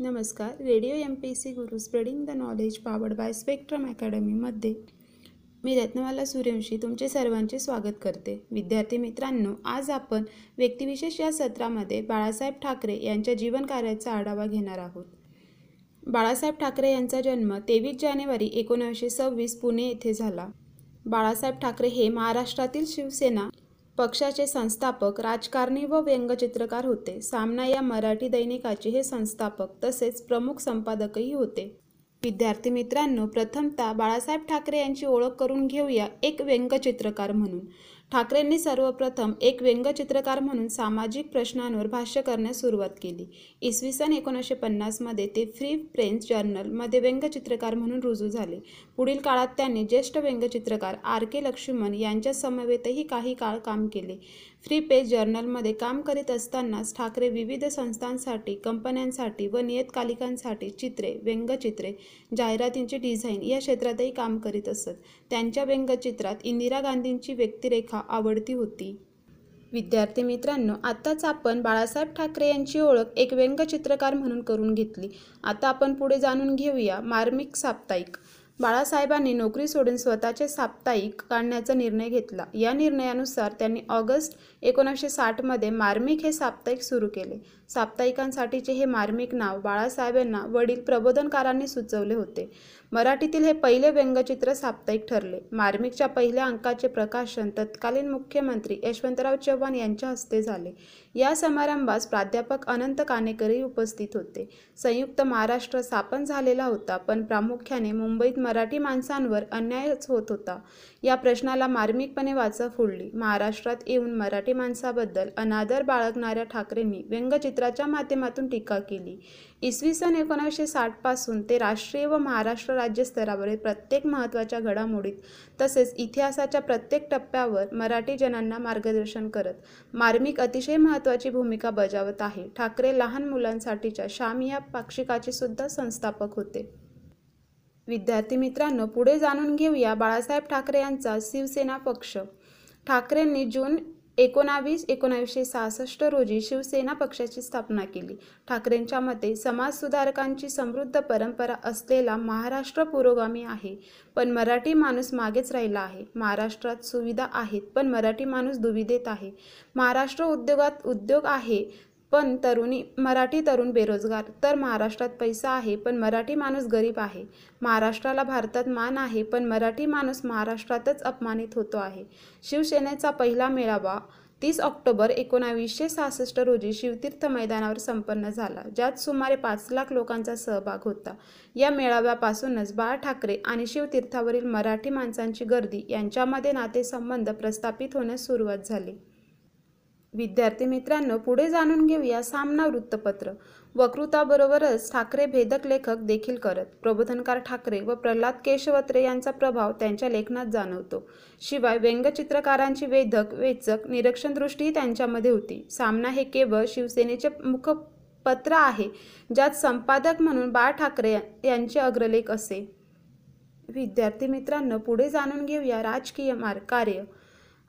नमस्कार. Radio M P C Guru spreading the knowledge powered by Spectrum अकॅडमीमध्ये मी रत्नवाला सूर्यवंशी तुमचे सर्वांचे स्वागत करते. विद्यार्थी मित्रांनो आज आपण व्यक्तिविशेष या सत्रामध्ये बाळासाहेब ठाकरे यांच्या जीवनकार्याचा आढावा घेणार आहोत. बाळासाहेब ठाकरे यांचा जन्म तेवीस जानेवारी एकोणीसशे सव्वीस पुणे येथे झाला. बाळासाहेब ठाकरे हे महाराष्ट्रातील शिवसेना पक्षाचे संस्थापक राजकारणी व व्यंगचित्रकार होते. सामना या मराठी दैनिकाचे हे संस्थापक तसेच प्रमुख संपादकही होते. विद्यार्थी मित्रांनो प्रथमतः बाळासाहेब ठाकरे यांची ओळख करून घेऊया एक व्यंगचित्रकार म्हणून. ठाकरेंनी सर्वप्रथम एक व्यंगचित्रकार म्हणून सामाजिक प्रश्नांवर भाष्य करण्यास सुरुवात केली. इसवी सन एकोणीसशे पन्नासमध्ये ते फ्री फ्रेंच जर्नलमध्ये व्यंगचित्रकार म्हणून रुजू झाले. पुढील काळात त्यांनी ज्येष्ठ व्यंगचित्रकार आर के लक्ष्मण यांच्या समवेतही काही काळ काम केले. फ्री पेज जर्नलमध्ये काम करीत असतानाच ठाकरे विविध संस्थांसाठी कंपन्यांसाठी व नियतकालिकांसाठी चित्रे व्यंगचित्रे जाहिरातींचे डिझाईन या क्षेत्रातही काम करीत असत. त्यांच्या व्यंगचित्रात इंदिरा गांधींची व्यक्तिरेखा आवडती होती. विद्यार्थी मित्रांनो आत्ताच आपण बाळासाहेब ठाकरे यांची ओळख एक व्यंगचित्रकार म्हणून करून घेतली. आता आपण पुढे जाणून घेऊया मार्मिक साप्ताहिक. बाळासाहेबांनी नोकरी सोडून स्वतःचे साप्ताहिक काढण्याचा निर्णय घेतला. या निर्णयानुसार त्यांनी ऑगस्ट एकोणीसशे साठमध्ये मार्मिक हे साप्ताहिक सुरू केले. साप्ताहिकांसाठीचे हे मार्मिक नाव बाळासाहेबांना वडील प्रबोधनकारांनी सुचवले होते. मराठीतील हे पहिले व्यंगचित्र साप्ताहिक ठरले. मार्मिकच्या पहिल्या अंकाचे प्रकाशन तत्कालीन मुख्यमंत्री यशवंतराव चव्हाण यांच्या हस्ते झाले. या समारंभास प्राध्यापक अनंत कानेकरही उपस्थित होते. संयुक्त महाराष्ट्र स्थापन झालेला होता पण प्रामुख्याने मुंबईत मराठी माणसांवर अन्यायच होत होता. या प्रश्नाला मार्मिकपणे वाचा फोडली. महाराष्ट्रात येऊन मराठी माणसाबद्दल अनादर बाळगणाऱ्या ठाकरेंनी व्यंगचित्राच्या माध्यमातून टीका केली. इसवी सन एकोणीसशे साठपासून ते राष्ट्रीय व महाराष्ट्र राज्य स्तरावरील प्रत्येक महत्त्वाच्या घडामोडीत तसेच इतिहासाच्या प्रत्येक टप्प्यावर मराठी जनांना मार्गदर्शन करत मार्मिक अतिशय महत्त्वाची भूमिका बजावत आहे. ठाकरे लहान मुलांसाठीच्या शाम या पाक्षिकाचे सुद्धा संस्थापक होते. विद्यार्थी मित्रांनो पुढे जाणून घेऊया बाळासाहेब ठाकरे यांचा शिवसेना पक्ष. ठाकरेंनी जून एकोणावीस एकोणावीसशे सहासष्ट रोजी शिवसेना पक्षाची स्थापना केली. ठाकरेंच्या मते समाजसुधारकांची समृद्ध परंपरा असलेला महाराष्ट्र पुरोगामी आहे. पण मराठी माणूस मागेच राहिला आहे. महाराष्ट्रात सुविधा आहेत पण मराठी माणूस दुविधेत आहे. महाराष्ट्र उद्योगात उद्योग आहे पण तरुणी मराठी तरुण बेरोजगार. तर महाराष्ट्रात पैसा आहे पण मराठी माणूस गरीब आहे. महाराष्ट्राला भारतात मान आहे पण मराठी माणूस महाराष्ट्रातच अपमानित होतो आहे. शिवसेनेचा पहिला मेळावा तीस ऑक्टोबर एकोणावीसशे सहासष्ट रोजी शिवतीर्थ मैदानावर संपन्न झाला ज्यात सुमारे पाच लाख लोकांचा सहभाग होता. या मेळाव्यापासूनच बाळ ठाकरे आणि शिवतीर्थावरील मराठी माणसांची गर्दी यांच्यामध्ये नातेसंबंध प्रस्थापित होण्यास सुरुवात झाली. विद्यार्थी मित्रांनो पुढे जाणून घेऊया सामना वृत्तपत्र. वकृताबरोबरच ठाकरे भेदक लेखक देखील करत. प्रबोधनकार ठाकरे व प्रल्हाद केशवत्रे यांचा प्रभाव त्यांच्या लेखनात जाणवतो. शिवाय व्यंगचित्रकारांची वेधक वेचक निरीक्षणदृष्टीही त्यांच्यामध्ये होती. सामना हे केवळ शिवसेनेचे मुखपत्र आहे ज्यात संपादक म्हणून बाळ ठाकरे यांचे अग्रलेख असे. विद्यार्थी मित्रांनो पुढे जाणून घेऊया राजकीय मार्ग कार्य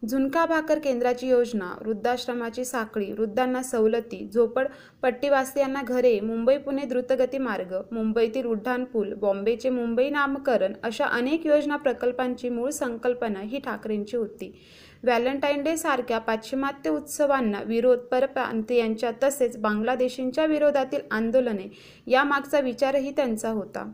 झुणका भाकर केंद्राची योजना वृद्धाश्रमाची साखळी वृद्धांना सवलती झोपडपट्टीवासियांना घरे मुंबई पुणे द्रुतगती मार्ग मुंबईतील उड्डाणपूल बॉम्बेचे मुंबई नामकरण अशा अनेक योजना प्रकल्पांची मूळ संकल्पना ही ठाकरेंची होती. व्हॅलेंटाईन डे सारख्या पाश्चिमात्य उत्सवांना विरोध परप्रांतीयांच्या तसेच बांगलादेशींच्या विरोधातील आंदोलने यामागचा विचारही त्यांचा होता.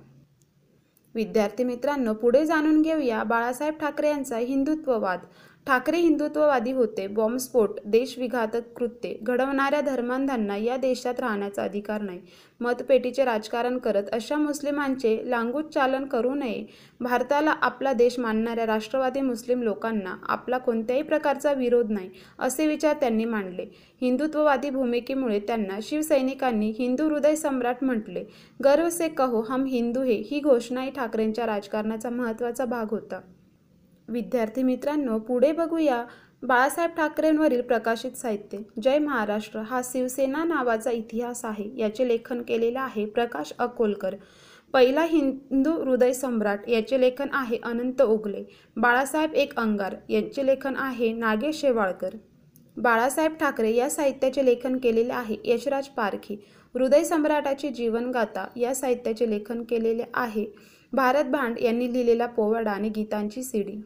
विद्यार्थी मित्रांनो पुढे जाणून घेऊया बाळासाहेब ठाकरे यांचा हिंदुत्ववाद. ठाकरे हिंदुत्ववादी होते बॉम्बस्फोट देशविघातक कृत्ये घडवणाऱ्या धर्मांधांना या देशात राहण्याचा अधिकार नाही मतपेटीचे राजकारण करत अशा मुस्लिमांचे लांगुच करू नये. भारताला आपला देश मानणाऱ्या राष्ट्रवादी मुस्लिम लोकांना आपला कोणत्याही प्रकारचा विरोध नाही असे विचार त्यांनी मांडले. हिंदुत्ववादी भूमिकेमुळे त्यांना शिवसैनिकांनी हिंदू हृदय सम्राट म्हटले गर्व से कहो हम हिंदू हे ही घोषणाही ठाकरेंच्या राजकारणाचा महत्त्वाचा भाग होता. विद्यार्थी मित्रांनो पुढे बघूया बाळासाहेब ठाकरेंवरील प्रकाशित साहित्य. जय महाराष्ट्र. हा शिवसेना नावाचा इतिहास आहे. याचे लेखन केलेलं आहे प्रकाश अकोलकर. पहिला हिंदू हृदय सम्राट. याचे लेखन आहे अनंत ओगले. बाळासाहेब एक अंगार. यांचे लेखन आहे नागेश शेवाळकर. बाळासाहेब ठाकरे या साहित्याचे लेखन केलेले आहे यशराज पारखी. हृदय सम्राटाची जीवनगाथा या साहित्याचे लेखन केलेले आहे. भारत भांड यांनी लिहिलेला पोवाडा आणि गीतांची सीडी.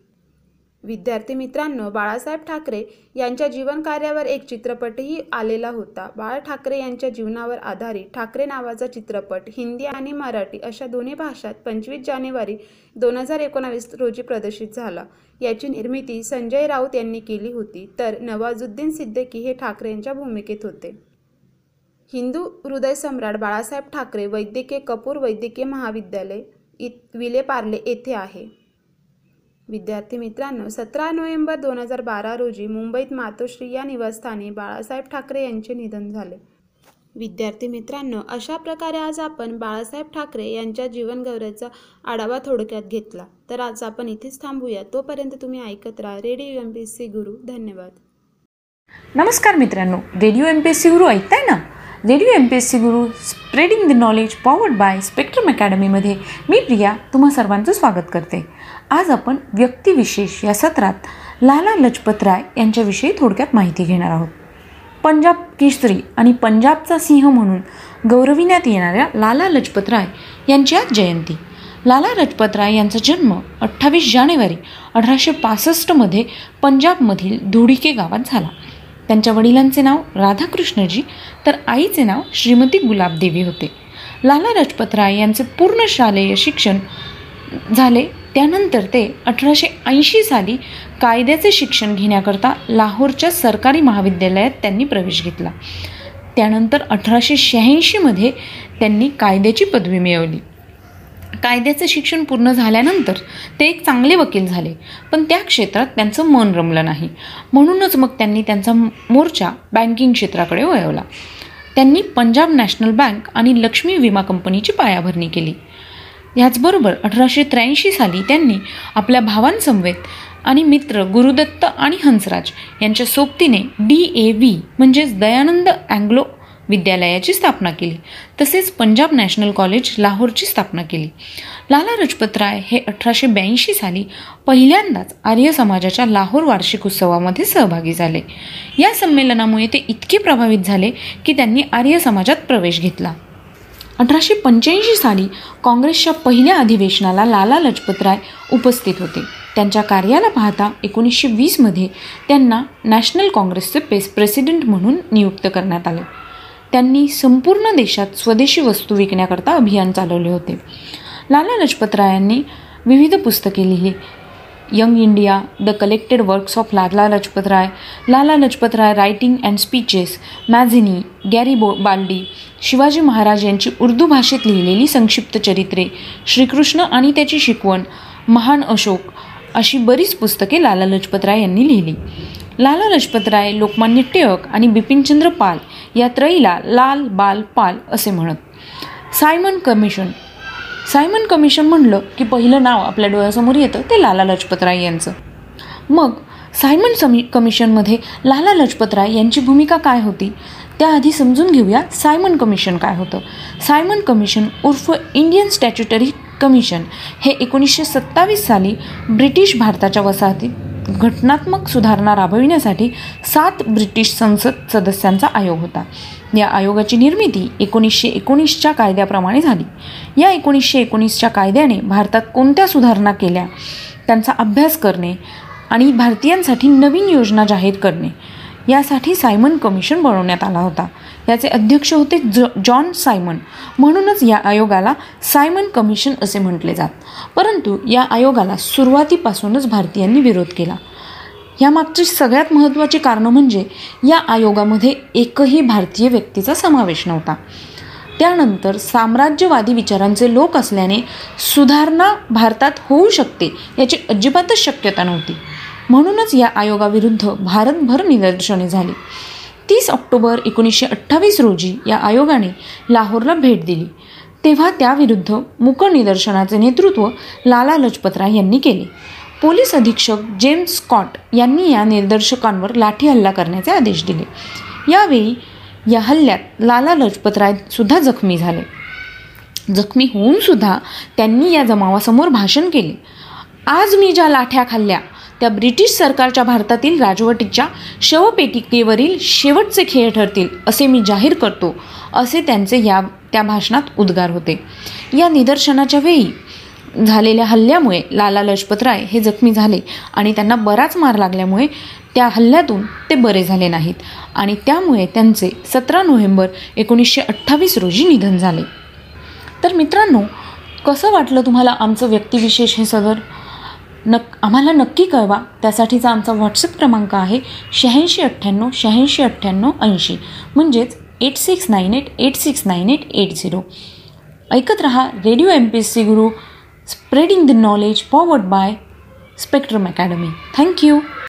विद्यार्थी मित्रांनो बाळासाहेब ठाकरे यांच्या जीवनकार्यावर एक चित्रपटही आलेला होता. बाळ ठाकरे यांच्या जीवनावर आधारित ठाकरे नावाचा चित्रपट हिंदी आणि मराठी अशा दोन्ही भाषात पंचवीस जानेवारी दोन हजार एकोणावीस रोजी प्रदर्शित झाला. याची निर्मिती संजय राऊत यांनी केली होती. तर नवाजुद्दीन सिद्दीकी हे ठाकरे यांच्या भूमिकेत होते. हिंदू हृदय सम्राट बाळासाहेब ठाकरे वैद्यकीय कपूर वैद्यकीय महाविद्यालय इत विलेपार्ले येथे आहे. विद्यार्थी मित्रांनो सतरा नोव्हेंबर दोन हजार बारा रोजी मुंबईत मातोश्री या निवासस्थानी बाळासाहेब ठाकरे यांचे निधन झाले. विद्यार्थी मित्रांनो अशा प्रकारे आज आपण बाळासाहेब ठाकरे यांच्या जीवनगौरवाचा आढावा थोडक्यात घेतला. तर आज आपण इथेच थांबूया. तोपर्यंत तुम्ही ऐकत राहा radio M P S C Guru. धन्यवाद. नमस्कार मित्रांनो. Radio M P S C Guru ऐकताय ना? Radio M P S C Guru spreading the knowledge powered by Spectrum अकॅडमीमध्ये मी प्रिया तुम्हा सर्वांचं स्वागत करते. आज आपण व्यक्तिविशेष या सत्रात लाला लजपत राय यांच्याविषयी थोडक्यात माहिती घेणार आहोत. पंजाब केसरी आणि पंजाबचा सिंह म्हणून गौरविण्यात येणाऱ्या लाला लजपत राय यांची आज जयंती. लाला लजपत राय यांचा जन्म अठ्ठावीस जानेवारी अठराशे पासष्टमध्ये पंजाबमधील धुडिके गावात झाला. त्यांच्या वडिलांचे नाव राधाकृष्णजी तर आईचे नाव श्रीमती गुलाबदेवी होते. लाला लजपत राय यांचे पूर्ण शालेय शिक्षण झाले. त्यानंतर ते अठराशे ऐंशी साली कायद्याचे शिक्षण घेण्याकरता लाहोरच्या सरकारी महाविद्यालयात त्यांनी प्रवेश घेतला. त्यानंतर अठराशे शहाऐंशीमध्ये त्यांनी कायद्याची पदवी मिळवली. कायद्याचे शिक्षण पूर्ण झाल्यानंतर ते एक चांगले वकील झाले. पण त्या क्षेत्रात त्यांचं मन रमलं नाही. म्हणूनच मग त्यांनी त्यांचा मोर्चा बँकिंग क्षेत्राकडे वळवला. त्यांनी पंजाब नॅशनल बँक आणि लक्ष्मी विमा कंपनीची पायाभरणी केली. ह्याचबरोबर अठराशे त्र्याऐंशी साली त्यांनी आपल्या भावांसमवेत आणि मित्र गुरुदत्त आणि हंसराज यांच्या सोबतीने डी ए व्ही म्हणजेच दयानंद अँग्लो विद्यालयाची स्थापना केली. तसेच पंजाब नॅशनल कॉलेज लाहोरची स्थापना केली. लाला लजपत राय हे अठराशे ब्याऐंशी साली पहिल्यांदाच आर्य समाजाच्या लाहोर वार्षिक उत्सवामध्ये सहभागी झाले. या संमेलनामुळे ते इतके प्रभावित झाले की त्यांनी आर्य समाजात प्रवेश घेतला. अठराशे पंच्याऐंशी साली काँग्रेसच्या पहिल्या अधिवेशनाला लाला लजपतराय उपस्थित होते. त्यांच्या कार्याला पाहता एकोणीसशे वीसमध्ये त्यांना नॅशनल काँग्रेसचे पेस प्रेसिडेंट म्हणून नियुक्त करण्यात आले. त्यांनी संपूर्ण देशात स्वदेशी वस्तू विकण्याकरता अभियान चालवले होते. लाला लजपतरायांनी विविध पुस्तके लिहिली young India the collected works of Lala Lajpat Rai Lala Lajpat Rai writing and speeches Mazzini Garibaldi Shivaji Maharaj यांची उर्दू भाषेत लिहिलेली संक्षिप्त चरित्रे श्रीकृष्ण आणि त्याची शिकवण महान अशोक अशी बरीच पुस्तके लाला लजपतराय यांनी लिहिली. लाला लजपतराय लोकमान्य टिळक आणि बिपिनचंद्र पाल या त्रयीला लाल बाल पाल असे म्हणत. Simon commission. सायमन कमिशन म्हणलं की पहिलं नाव आपल्या डोळ्यासमोर येतं ते लाला लजपतराय यांचं. मग सायमन समी कमिशनमध्ये लाला लजपतराय यांची भूमिका काय होती? त्याआधी समजून घेऊया सायमन कमिशन काय होतं. सायमन कमिशन उर्फ इंडियन स्टॅच्युटरी कमिशन हे एकोणीसशे सत्तावीस साली ब्रिटिश भारताच्या वसाहतीत घटनात्मक सुधारणा राबविण्यासाठी सात ब्रिटिश संसद सदस्यांचा आयोग होता. या आयोगाची निर्मिती एकोणीसशे एकोणीसच्या कायद्याप्रमाणे झाली. या एकोणीसशे एकोणीसच्या कायद्याने भारतात कोणत्या सुधारणा केल्या? त्यांचा अभ्यास करणे आणि भारतीयांसाठी नवीन योजना जाहीर करणे. यासाठी सायमन कमिशन बनवण्यात आला होता. याचे अध्यक्ष होते ज जॉन सायमन. म्हणूनच या आयोगाला सायमन कमिशन असे म्हटले जात. परंतु या आयोगाला सुरुवातीपासूनच भारतीयांनी विरोध केला. यामागची सगळ्यात महत्त्वाची कारणं म्हणजे या आयोगामध्ये एकही भारतीय व्यक्तीचा समावेश नव्हता. त्यानंतर साम्राज्यवादी विचारांचे लोक असल्याने सुधारणा भारतात होऊ शकते याची अजिबातच शक्यता नव्हती. म्हणूनच या आयोगाविरुद्ध भारतभर निदर्शने झाली. तीस ऑक्टोबर एकोणीसशे अठ्ठावीस रोजी या आयोगाने लाहोरला भेट दिली. तेव्हा त्याविरुद्ध मुक निदर्शनाचे नेतृत्व लाला लजपतराय यांनी केले. पोलीस अधीक्षक जेम्स स्कॉट यांनी या निदर्शकांवर लाठी हल्ला करण्याचे आदेश दिले. यावेळी या हल्ल्यात लाला लजपतराय सुद्धा जखमी झाले. जखमी होऊन सुद्धा त्यांनी या जमावासमोर भाषण केले. आज मी ज्या लाठ्या खाल्ल्या त्या ब्रिटिश सरकारच्या भारतातील राजवटीच्या शवपेटिकेवरील शेवटचे खेळ ठरतील असे मी जाहीर करतो असे त्यांचे या त्या भाषणात उद्गार होते. या निदर्शनाच्या वेळी झालेल्या हल्ल्यामुळे लाला लजपतराय हे जखमी झाले आणि त्यांना बराच मार लागल्यामुळे त्या हल्ल्यातून ते बरे झाले नाहीत आणि त्यामुळे त्यांचे सतरा नोव्हेंबर एकोणीसशे अठ्ठावीस रोजी निधन झाले. तर मित्रांनो कसं वाटलं तुम्हाला आमचं व्यक्तिविशेष हे सदर? नक आम्हाला नक्की कळवा. त्यासाठीचा आमचा व्हॉट्सअप क्रमांक आहे शहाऐंशी अठ्ठ्याण्णव शहाऐंशी अठ्ठ्याण्णव ऐंशी. म्हणजेच eight six nine eight eight six nine eight eight zero. ऐकत रहा radio M P S C Guru spreading the knowledge forward by spectrum academy. Thank you